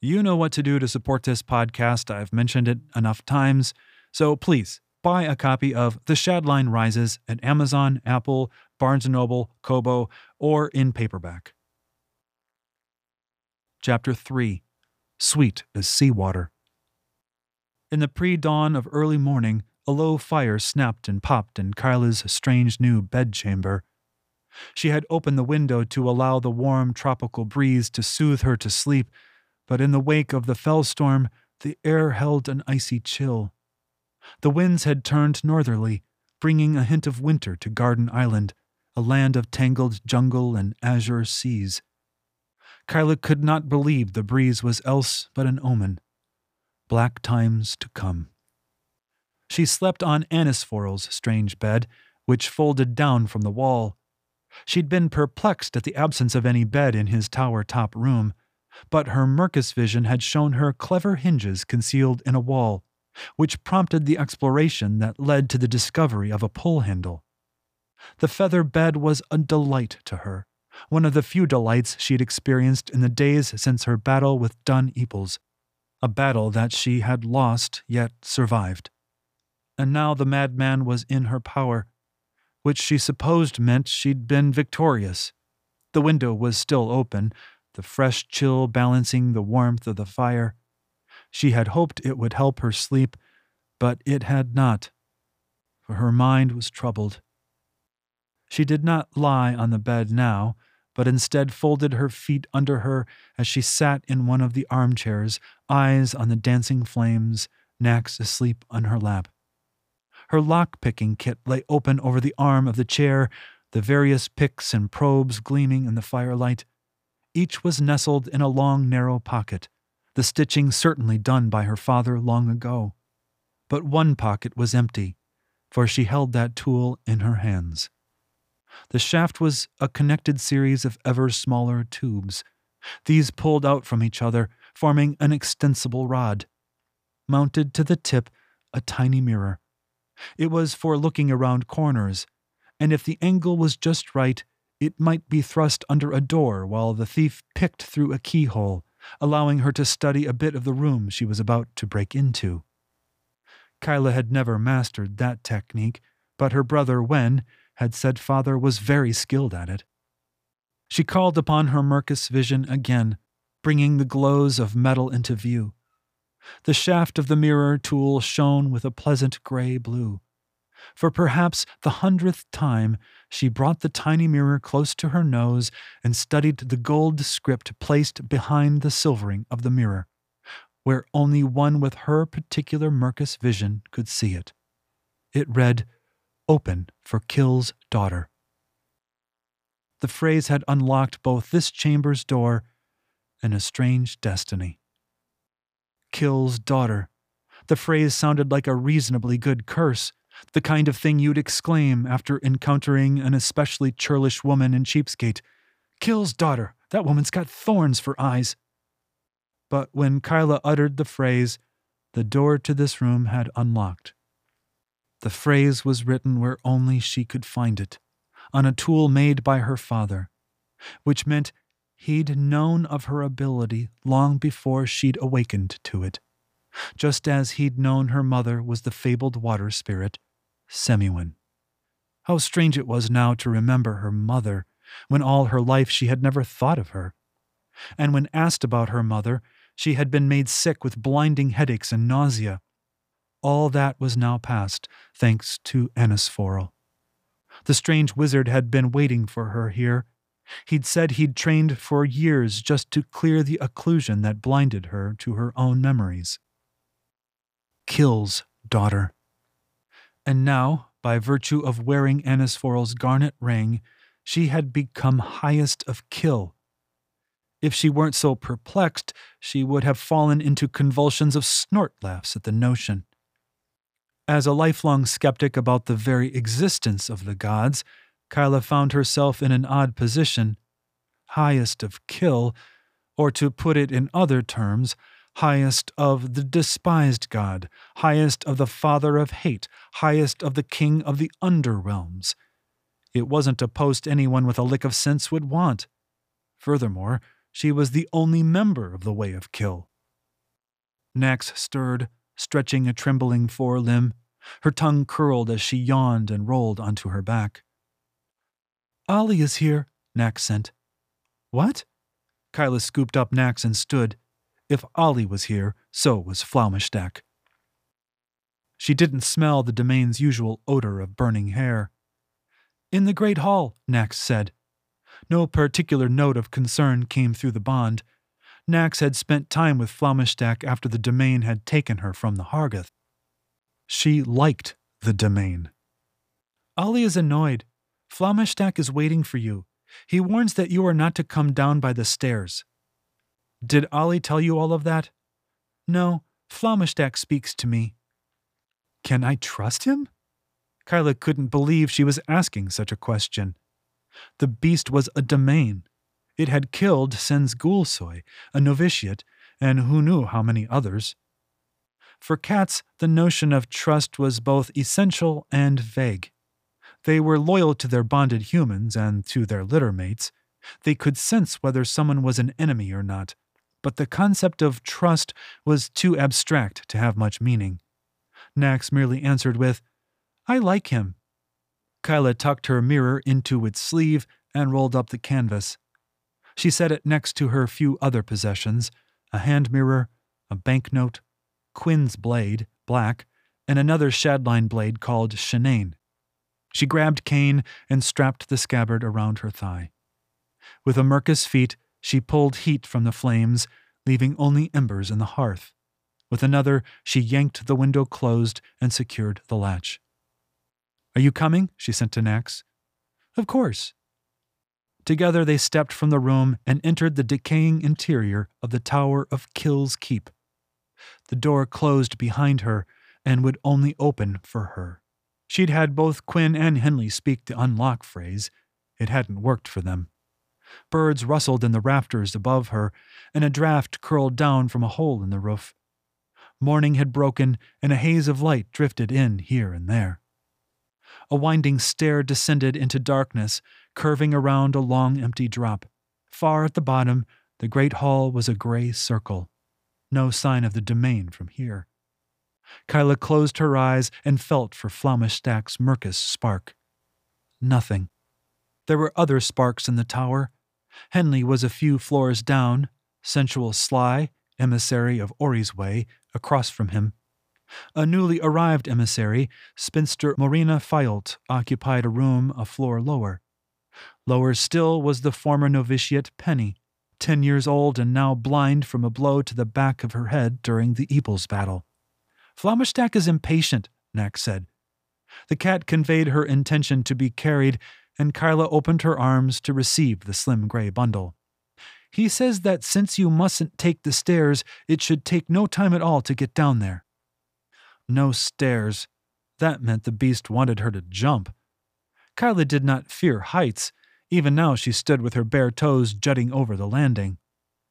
You know what to do to support this podcast. I've mentioned it enough times. So please buy a copy of The Shadline Rises at Amazon, Apple, Barnes & Noble, Kobo, or in paperback. Chapter 3 Sweet as Seawater In the pre-dawn of early morning, a low fire snapped and popped in Kyla's strange new bedchamber. She had opened the window to allow the warm tropical breeze to soothe her to sleep but in the wake of the fell storm, the air held an icy chill. The winds had turned northerly, bringing a hint of winter to Garden Island, a land of tangled jungle and azure seas. Kyla could not believe the breeze was else but an omen. Black times to come. She slept on Anisforel's strange bed, which folded down from the wall. She'd been perplexed at the absence of any bed in his tower top room but her Mercus vision had shown her clever hinges concealed in a wall, which prompted the exploration that led to the discovery of a pull handle. The feather bed was a delight to her, one of the few delights she had experienced in the days since her battle with Dun Eeples, a battle that she had lost yet survived. And now the madman was in her power, which she supposed meant she'd been victorious. The window was still open, the fresh chill balancing the warmth of the fire. She had hoped it would help her sleep, but it had not, for her mind was troubled. She did not lie on the bed now, but instead folded her feet under her as she sat in one of the armchairs, eyes on the dancing flames, Nax asleep on her lap. Her lock picking kit lay open over the arm of the chair, the various picks and probes gleaming in the firelight. Each was nestled in a long, narrow pocket, the stitching certainly done by her father long ago. But one pocket was empty, for she held that tool in her hands. The shaft was a connected series of ever smaller tubes. These pulled out from each other, forming an extensible rod. Mounted to the tip, a tiny mirror. It was for looking around corners, and if the angle was just right, it might be thrust under a door while the thief picked through a keyhole, allowing her to study a bit of the room she was about to break into. Kyla had never mastered that technique, but her brother Wen had said father was very skilled at it. She called upon her Mercus vision again, bringing the glows of metal into view. The shaft of the mirror tool shone with a pleasant gray blue. For perhaps the hundredth time, she brought the tiny mirror close to her nose and studied the gold script placed behind the silvering of the mirror, where only one with her particular Mercus vision could see it. It read, Open for Kill's daughter. The phrase had unlocked both this chamber's door and a strange destiny. Kill's daughter. The phrase sounded like a reasonably good curse, the kind of thing you'd exclaim after encountering an especially churlish woman in Cheapskate. Kill's daughter, that woman's got thorns for eyes. But when Kyla uttered the phrase, the door to this room had unlocked. The phrase was written where only she could find it, on a tool made by her father, which meant he'd known of her ability long before she'd awakened to it, just as he'd known her mother was the fabled water spirit Semyon. How strange it was now to remember her mother, when all her life she had never thought of her. And when asked about her mother, she had been made sick with blinding headaches and nausea. All that was now past, thanks to Anisforel. The strange wizard had been waiting for her here. He'd said he'd trained for years just to clear the occlusion that blinded her to her own memories. Kill's daughter. And now, by virtue of wearing Anisforel's garnet ring, she had become highest of kill. If she weren't so perplexed, she would have fallen into convulsions of snort laughs at the notion. As a lifelong skeptic about the very existence of the gods, Kyla found herself in an odd position. Highest of kill, or to put it in other terms, highest of the despised God, highest of the father of hate, highest of the king of the underrealms. It wasn't a post anyone with a lick of sense would want. Furthermore, she was the only member of the Way of Kill. Nax stirred, stretching a trembling forelimb. Her tongue curled as she yawned and rolled onto her back. Ollie is here, Nax sent. What? Kyla scooped up Nax and stood. If Ollie was here, so was Flaumischstack. She didn't smell the domain's usual odor of burning hair. In the Great Hall, Nax said. No particular note of concern came through the bond. Nax had spent time with Flaumischstack after the domain had taken her from the Hargath. She liked the domain. Ollie is annoyed. Flaumischstack is waiting for you. He warns that you are not to come down by the stairs. Did Ollie tell you all of that? No, Flaumischstack speaks to me. Can I trust him? Kyla couldn't believe she was asking such a question. The beast was a domain. It had killed Sens Gulsoi, a novitiate, and who knew how many others. For cats, the notion of trust was both essential and vague. They were loyal to their bonded humans and to their litter mates. They could sense whether someone was an enemy or not, but the concept of trust was too abstract to have much meaning. Nax merely answered with, I like him. Kyla tucked her mirror into its sleeve and rolled up the canvas. She set it next to her few other possessions a hand mirror, a banknote, Quinn's blade, black, and another shadline blade called Shanane. She grabbed Kane and strapped the scabbard around her thigh. With a Mercus feat, she pulled heat from the flames, leaving only embers in the hearth. With another, she yanked the window closed and secured the latch. Are you coming? she sent to Nax. Of course. Together they stepped from the room and entered the decaying interior of the Tower of Kill's Keep. The door closed behind her and would only open for her. She'd had both Quinn and Henley speak the unlock phrase. It hadn't worked for them. Birds rustled in the rafters above her, and a draft curled down from a hole in the roof. Morning had broken, and a haze of light drifted in here and there. A winding stair descended into darkness, curving around a long empty drop. Far at the bottom, the great hall was a gray circle. No sign of the domain from here. Kyla closed her eyes and felt for Flaumischstack's Mercus spark. Nothing. There were other sparks in the tower. Henley was a few floors down, sensual Sly, emissary of Ori's Way, across from him. A newly arrived emissary, spinster Morina Fayult, occupied a room a floor lower. Lower still was the former novitiate Penny, ten years old and now blind from a blow to the back of her head during the Eeples battle. Flaumischstack is impatient, Nax said. The cat conveyed her intention to be carried, and Kyla opened her arms to receive the slim gray bundle. He says that since you mustn't take the stairs, it should take no time at all to get down there. No stairs. That meant the beast wanted her to jump. Kyla did not fear heights. Even now she stood with her bare toes jutting over the landing.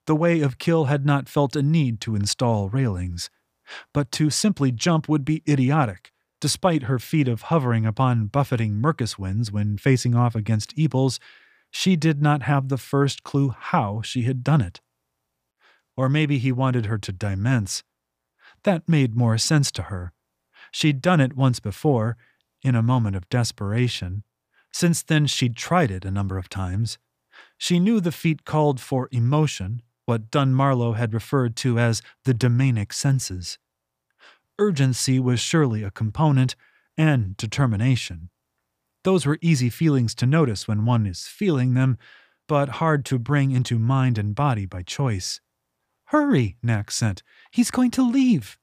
The way of kill had not felt a need to install railings. But to simply jump would be idiotic, despite her feat of hovering upon buffeting Mercus winds when facing off against Eeples she did not have the first clue how she had done it. Or maybe he wanted her to dimense. That made more sense to her. She'd done it once before, in a moment of desperation. Since then, she'd tried it a number of times. She knew the feat called for emotion, what Dunmarlow had referred to as the domanic senses. Urgency was surely a component, and determination. Those were easy feelings to notice when one is feeling them, but hard to bring into mind and body by choice. Hurry, Nax sent. He's going to leave.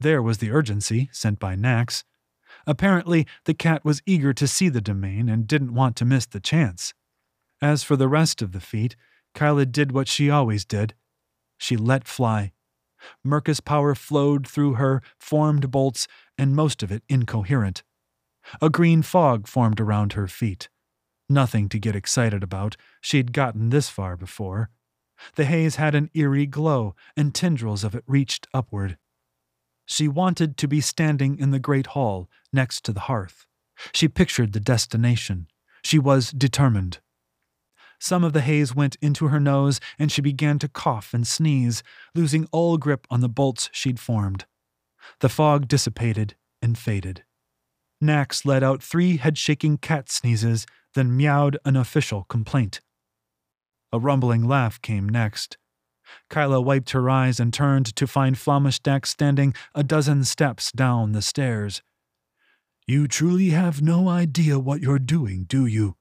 There was the urgency, sent by Nax. Apparently, the cat was eager to see the domain and didn't want to miss the chance. As for the rest of the feat, Kyla did what she always did. She let fly. Mercus power flowed through her, formed bolts, and most of it incoherent. A green fog formed around her feet. Nothing to get excited about. She'd gotten this far before. The haze had an eerie glow, and tendrils of it reached upward. She wanted to be standing in the great hall, next to the hearth. She pictured the destination. She was determined. Some of the haze went into her nose, and she began to cough and sneeze, losing all grip on the bolts she'd formed. The fog dissipated and faded. Nax let out three head shaking cat sneezes, then meowed an official complaint. A rumbling laugh came next. Kyla wiped her eyes and turned to find Flamishtak standing a dozen steps down the stairs. You truly have no idea what you're doing, do you?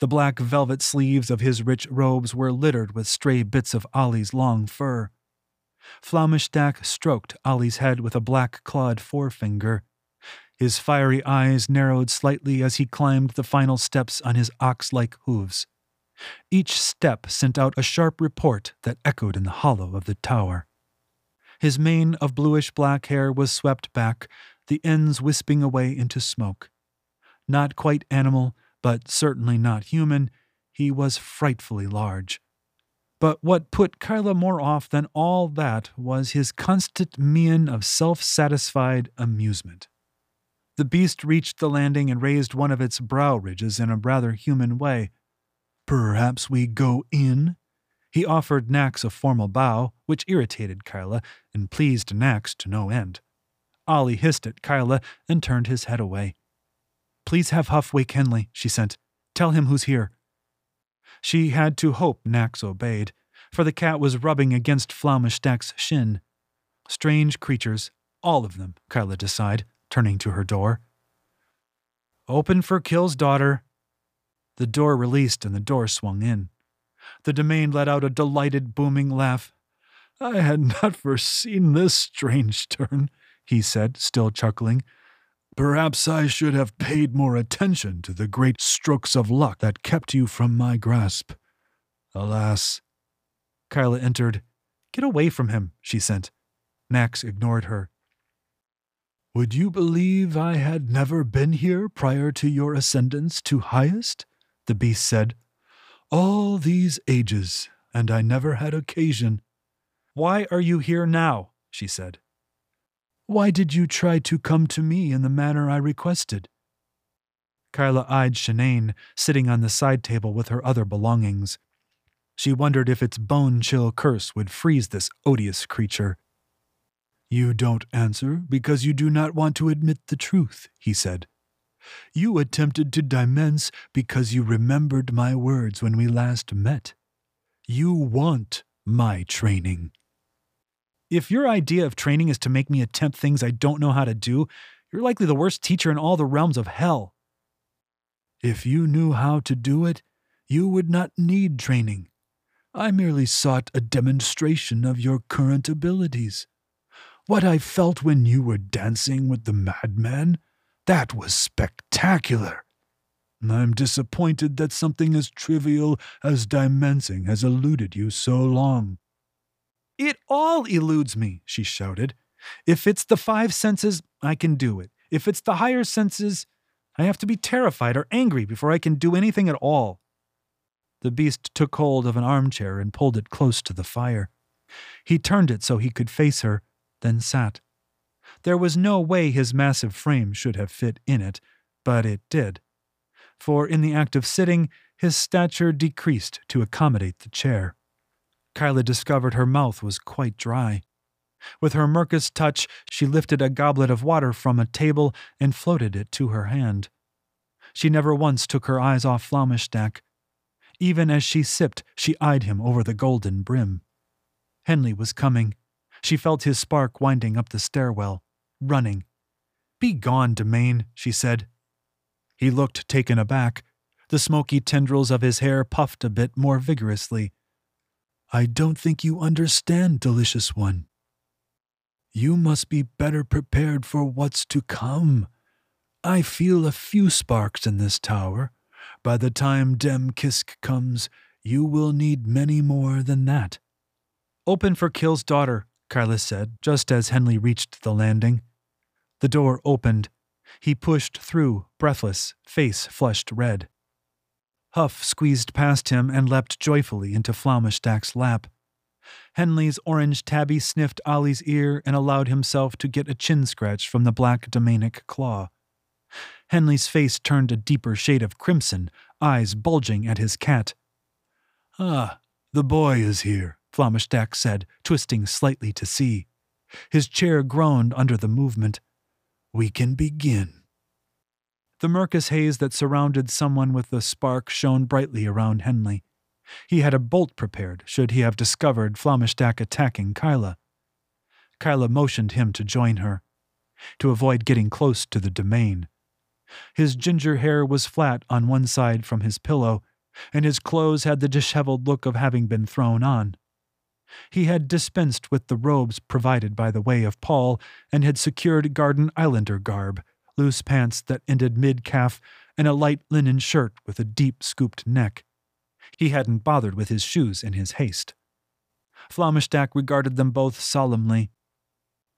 The black velvet sleeves of his rich robes were littered with stray bits of Ollie's long fur. Flamishtak stroked Ollie's head with a black clawed forefinger. His fiery eyes narrowed slightly as he climbed the final steps on his ox like hooves. Each step sent out a sharp report that echoed in the hollow of the tower. His mane of bluish black hair was swept back, the ends wisping away into smoke. Not quite animal, but certainly not human, he was frightfully large. But what put Kyla more off than all that was his constant mien of self satisfied amusement. The beast reached the landing and raised one of its brow ridges in a rather human way. Perhaps we go in? He offered Nax a formal bow, which irritated Kyla and pleased Nax to no end. Ollie hissed at Kyla and turned his head away. Please have Huff wake Henley, she sent. Tell him who's here. She had to hope Nax obeyed, for the cat was rubbing against Flamishtak's shin. Strange creatures, all of them, Kyla decided, turning to her door. Open for Kill's daughter. The door released and the door swung in. The domain let out a delighted, booming laugh. I had not foreseen this strange turn, he said, still chuckling. Perhaps I should have paid more attention to the great strokes of luck that kept you from my grasp. Alas. Kyla entered. Get away from him, she sent. Nax ignored her. Would you believe I had never been here prior to your ascendance to highest? The beast said. All these ages, and I never had occasion. Why are you here now? she said. Why did you try to come to me in the manner I requested? Kyla eyed Shanane, sitting on the side table with her other belongings. She wondered if its bone chill curse would freeze this odious creature. You don't answer because you do not want to admit the truth, he said. You attempted to dimense because you remembered my words when we last met. You want my training. If your idea of training is to make me attempt things I don't know how to do, you're likely the worst teacher in all the realms of hell. If you knew how to do it, you would not need training. I merely sought a demonstration of your current abilities. What I felt when you were dancing with the madman, that was spectacular. I'm disappointed that something as trivial as dimensing has eluded you so long. It all eludes me, she shouted. If it's the five senses, I can do it. If it's the higher senses, I have to be terrified or angry before I can do anything at all. The beast took hold of an armchair and pulled it close to the fire. He turned it so he could face her, then sat. There was no way his massive frame should have fit in it, but it did. For in the act of sitting, his stature decreased to accommodate the chair. Kyla discovered her mouth was quite dry. With her Mercus touch, she lifted a goblet of water from a table and floated it to her hand. She never once took her eyes off Flamishtak. Even as she sipped, she eyed him over the golden brim. Henley was coming. She felt his spark winding up the stairwell, running. Be gone, Domain, she said. He looked taken aback. The smoky tendrils of his hair puffed a bit more vigorously. I don't think you understand, delicious one. You must be better prepared for what's to come. I feel a few sparks in this tower. By the time Dem Kisk comes, you will need many more than that. Open for Kill's daughter, Kyla said, just as Henley reached the landing. The door opened. He pushed through, breathless, face flushed red. Huff squeezed past him and leapt joyfully into Flamishtak's lap. Henley's orange tabby sniffed Ollie's ear and allowed himself to get a chin scratch from the black demonic claw. Henley's face turned a deeper shade of crimson, eyes bulging at his cat, Ah, the boy is here, Flammerstack said, twisting slightly to see. His chair groaned under the movement. We can begin. The Mercus haze that surrounded someone with the spark shone brightly around Henley. He had a bolt prepared should he have discovered Flammerstack attacking Kyla. Kyla motioned him to join her, to avoid getting close to the domain. His ginger hair was flat on one side from his pillow, and his clothes had the disheveled look of having been thrown on. He had dispensed with the robes provided by the way of Paul and had secured Garden Islander garb, loose pants that ended mid calf, and a light linen shirt with a deep scooped neck. He hadn't bothered with his shoes in his haste. Flammerstack regarded them both solemnly.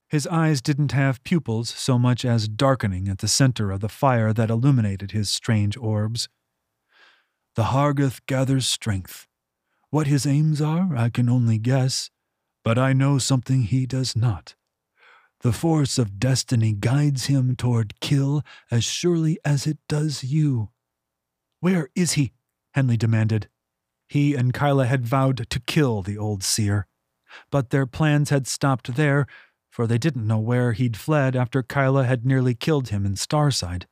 His eyes didn't have pupils so much as darkening at the center of the fire that illuminated his strange orbs. The Hargath gathers strength. What his aims are, I can only guess, but I know something he does not. The force of destiny guides him toward kill as surely as it does you. Where is he? Henley demanded. He and Kyla had vowed to kill the old seer, but their plans had stopped there, for they didn't know where he'd fled after Kyla had nearly killed him in Starside.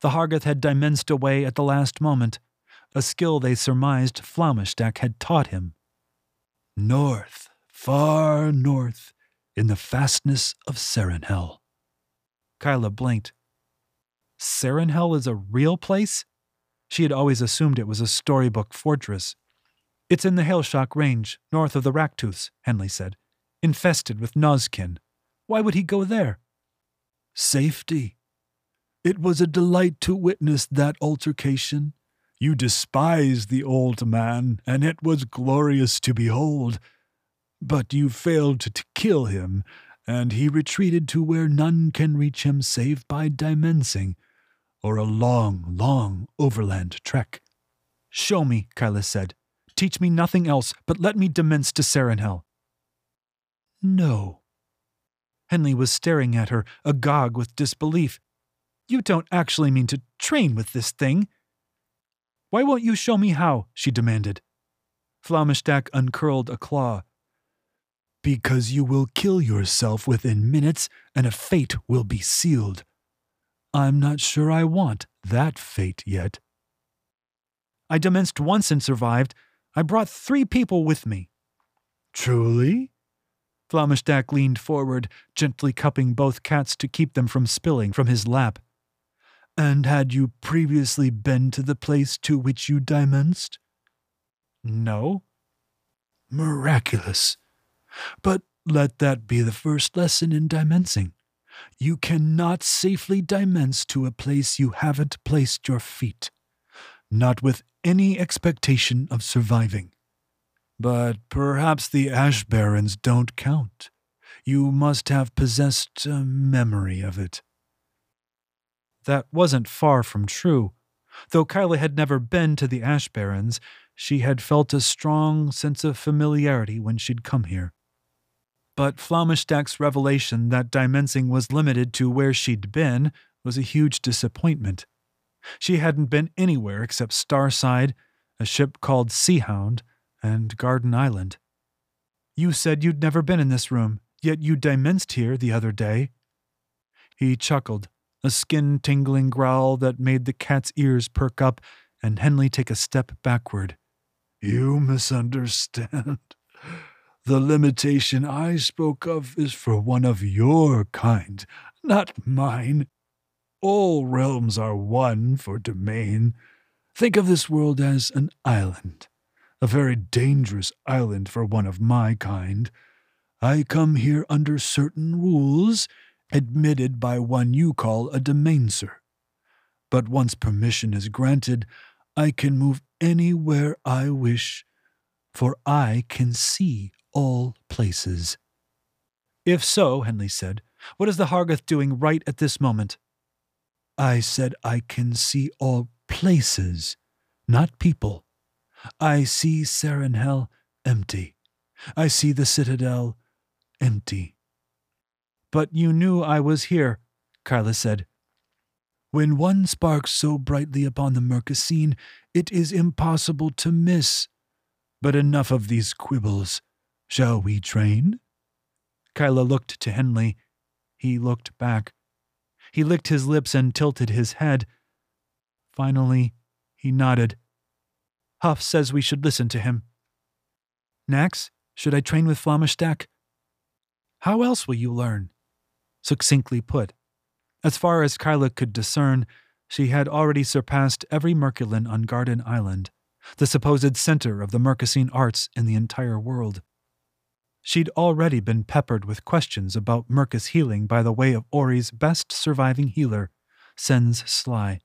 The Hargath had dimensed away at the last moment, a skill they surmised Flammerstack had taught him. North, far north, in the fastness of Sarenhel. Kyla blinked. Sarenhel is a real place? She had always assumed it was a storybook fortress. It's in the Hailshock Range, north of the Racktooths, Henley said, infested with Nozkin. Why would he go there? Safety. It was a delight to witness that altercation. You despised the old man, and it was glorious to behold. But you failed to kill him, and he retreated to where none can reach him save by dimensing or a long, long overland trek. Show me, Kyla said. Teach me nothing else, but let me dimense to Sarenhel. No. Henley was staring at her, agog with disbelief. You don't actually mean to train with this thing? Why won't you show me how? she demanded. Flammerstack uncurled a claw. Because you will kill yourself within minutes, and a fate will be sealed. I'm not sure I want that fate yet. I dimensed once and survived. I brought three people with me. Truly? Flammerstack leaned forward, gently cupping both cats to keep them from spilling from his lap. And had you previously been to the place to which you dimensed? No. Miraculous. But let that be the first lesson in dimensing. You cannot safely dimense to a place you haven't placed your feet, not with any expectation of surviving. But perhaps the Ash Barrens don't count. You must have possessed a memory of it. That wasn't far from true. Though Kyla had never been to the Ash Barrens, she had felt a strong sense of familiarity when she'd come here. But Flammerstack's revelation that Dimensing was limited to where she'd been was a huge disappointment. She hadn't been anywhere except Starside, a ship called Seahound, and Garden Island. You said you'd never been in this room, yet you dimensed here the other day. He chuckled, a skin tingling growl that made the cat's ears perk up and Henley take a step backward. You misunderstand. The limitation I spoke of is for one of your kind, not mine. All realms are one for domain. Think of this world as an island, a very dangerous island for one of my kind. I come here under certain rules, admitted by one you call a domaincer. But once permission is granted, I can move anywhere I wish, for I can see all places. If so, Henley said, what is the Hargath doing right at this moment? I said I can see all places, not people. I see Sarenhel empty. I see the citadel empty. But you knew I was here, Kyla said. When one sparks so brightly upon the Mercosine, it is impossible to miss. But enough of these quibbles. Shall we train? Kyla looked to Henley. He looked back. He licked his lips and tilted his head. Finally, he nodded. Huff says we should listen to him. Nax, should I train with Flammerstack? How else will you learn? Succinctly put. As far as Kyla could discern, she had already surpassed every Merculin on Garden Island, the supposed center of the Mercosine arts in the entire world. She'd already been peppered with questions about Mercus healing by the way of Ori's best surviving healer, Sens Sly.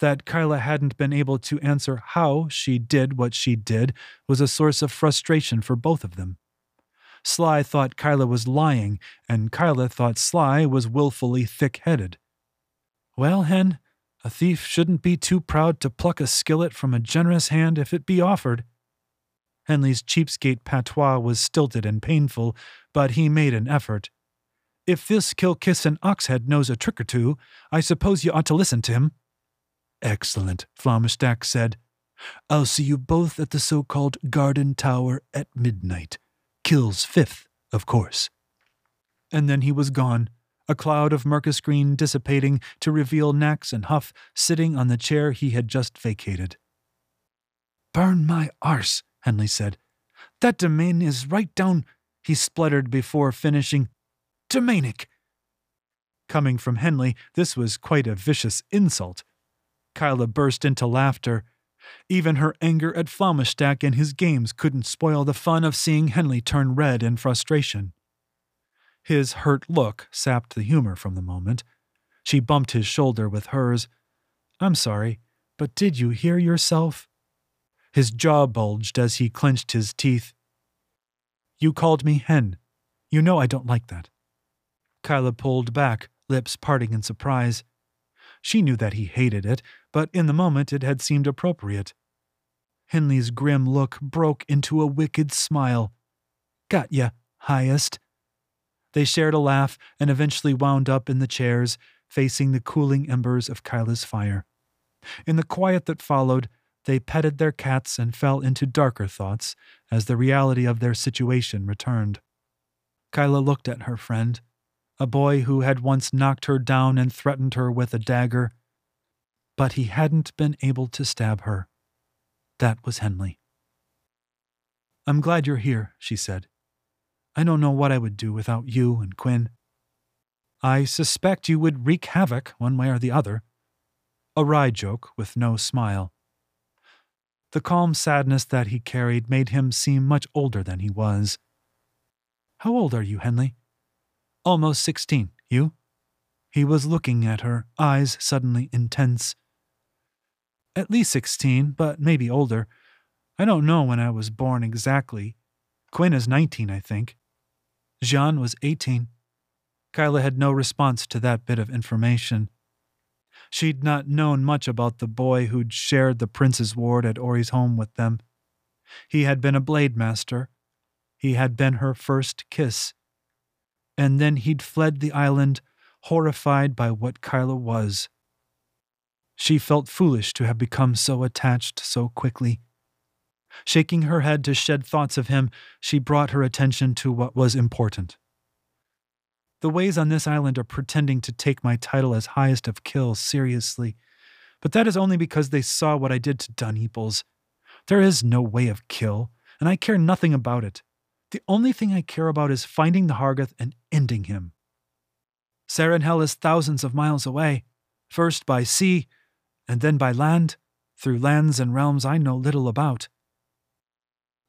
That Kyla hadn't been able to answer how she did what she did was a source of frustration for both of them. Sly thought Kyla was lying, and Kyla thought Sly was wilfully thick headed. Well, Hen, a thief shouldn't be too proud to pluck a skillet from a generous hand if it be offered. Henley's cheapskate patois was stilted and painful, but he made an effort. If this Kilkisson Oxhead knows a trick or two, I suppose you ought to listen to him. Excellent, Flammerstack said. I'll see you both at the so called Garden Tower at midnight. Kills fifth, of course. And then he was gone, a cloud of Mercus green dissipating to reveal Nax and Huff sitting on the chair he had just vacated. Burn my arse, Henley said. That domain is right down, he spluttered before finishing. Domanic! Coming from Henley, this was quite a vicious insult. Kyla burst into laughter. Even her anger at Flammerstack and his games couldn't spoil the fun of seeing Henley turn red in frustration. His hurt look sapped the humor from the moment. She bumped his shoulder with hers. I'm sorry, but did you hear yourself? His jaw bulged as he clenched his teeth. You called me hen. You know I don't like that. Kyla pulled back, lips parting in surprise. She knew that he hated it, but in the moment it had seemed appropriate. Henley's grim look broke into a wicked smile. Got ya, highest. They shared a laugh and eventually wound up in the chairs, facing the cooling embers of Kyla's fire. In the quiet that followed, they petted their cats and fell into darker thoughts as the reality of their situation returned. Kyla looked at her friend, a boy who had once knocked her down and threatened her with a dagger, but he hadn't been able to stab her. That was Henley. I'm glad you're here, she said. I don't know what I would do without you and Quinn. I suspect you would wreak havoc one way or the other. A wry joke with no smile. The calm sadness that he carried made him seem much older than he was. How old are you, Henley? Almost sixteen. You? He was looking at her, eyes suddenly intense. At least sixteen, but maybe older. I don't know when I was born exactly. Quinn is nineteen, I think. Jean was eighteen. Kyla had no response to that bit of information. She'd not known much about the boy who'd shared the prince's ward at Ori's home with them. He had been a blade master. He had been her first kiss. And then he'd fled the island, horrified by what Kyla was. She felt foolish to have become so attached so quickly. Shaking her head to shed thoughts of him, she brought her attention to what was important. The ways on this island are pretending to take my title as highest of kills seriously, but that is only because they saw what I did to Dun Eeples. There is no way of kill, and I care nothing about it. The only thing I care about is finding the Hargath and ending him. Sarenhel is thousands of miles away, first by sea, and then by land, through lands and realms I know little about.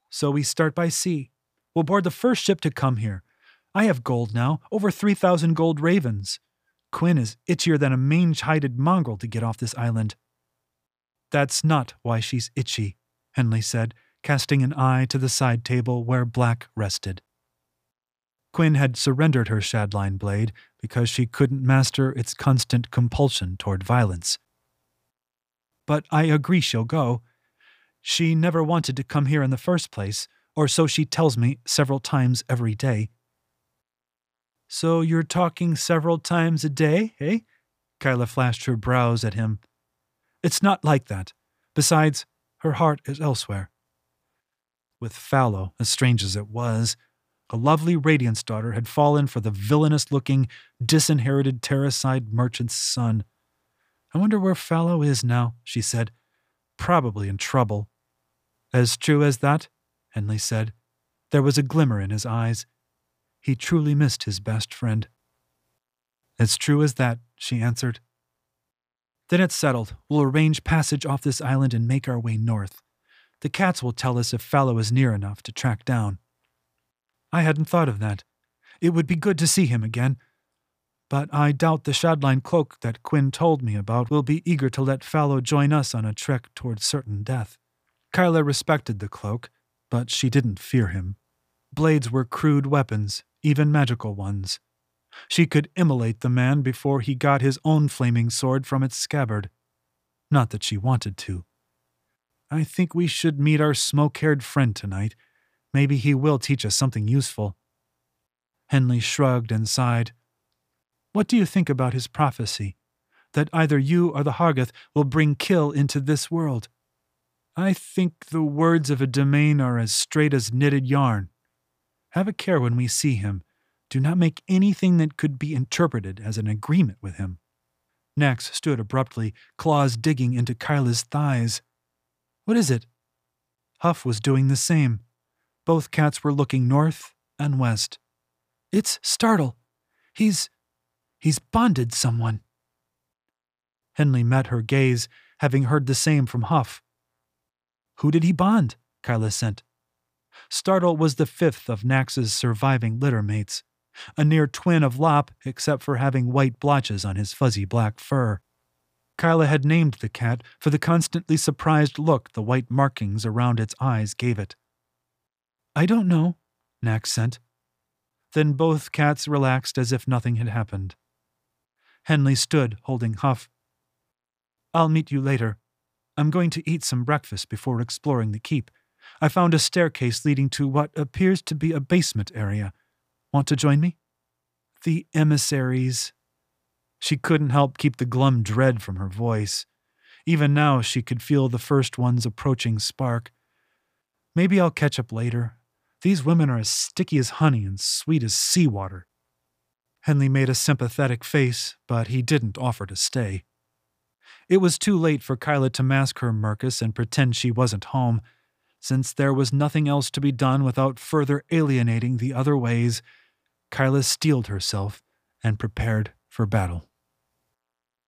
So we start by sea. We'll board the first ship to come here, I have gold now, over 3,000 gold ravens. Quinn is itchier than a mange hided mongrel to get off this island. That's not why she's itchy, Henley said, casting an eye to the side table where Black rested. Quinn had surrendered her shadline blade because she couldn't master its constant compulsion toward violence. But I agree she'll go. She never wanted to come here in the first place, or so she tells me several times every day. So you're talking several times a day, eh? Kyla flashed her brows at him. It's not like that. Besides, her heart is elsewhere. with Fallow, as strange as it was. A lovely Radiance daughter had fallen for the villainous looking, disinherited Terracide merchant's son. I wonder where Fallow is now, she said. Probably in trouble. As true as that? Henley said. There was a glimmer in his eyes. He truly missed his best friend. As true as that, she answered. Then it's settled. We'll arrange passage off this island and make our way north. The cats will tell us if Fallow is near enough to track down. I hadn't thought of that. It would be good to see him again. But I doubt the Shadline cloak that Quinn told me about will be eager to let Fallow join us on a trek toward certain death. Kyla respected the cloak, but she didn't fear him. Blades were crude weapons, even magical ones. She could immolate the man before he got his own flaming sword from its scabbard. Not that she wanted to. I think we should meet our smoke haired friend tonight. Maybe he will teach us something useful. Henley shrugged and sighed. What do you think about his prophecy? That either you or the Hargath will bring kill into this world? I think the words of a domain are as straight as knitted yarn. Have a care when we see him. Do not make anything that could be interpreted as an agreement with him. Nax stood abruptly, claws digging into Kyla's thighs. What is it? Huff was doing the same. Both cats were looking north and west. It's Startle. He's. he's bonded someone. Henley met her gaze, having heard the same from Huff. Who did he bond? Kyla sent. Startle was the fifth of Nax's surviving littermates, a near twin of Lop except for having white blotches on his fuzzy black fur. Kyla had named the cat for the constantly surprised look the white markings around its eyes gave it. I don't know, Nax sent. Then both cats relaxed as if nothing had happened. Henley stood, holding Huff. I'll meet you later. I'm going to eat some breakfast before exploring the keep. I found a staircase leading to what appears to be a basement area. Want to join me? The emissaries. She couldn't help keep the glum dread from her voice. Even now, she could feel the first one's approaching spark. Maybe I'll catch up later. These women are as sticky as honey and sweet as seawater. Henley made a sympathetic face, but he didn't offer to stay. It was too late for Kyla to mask her Mercus and pretend she wasn't home, since there was nothing else to be done without further alienating the other ways. Kyla steeled herself and prepared for battle.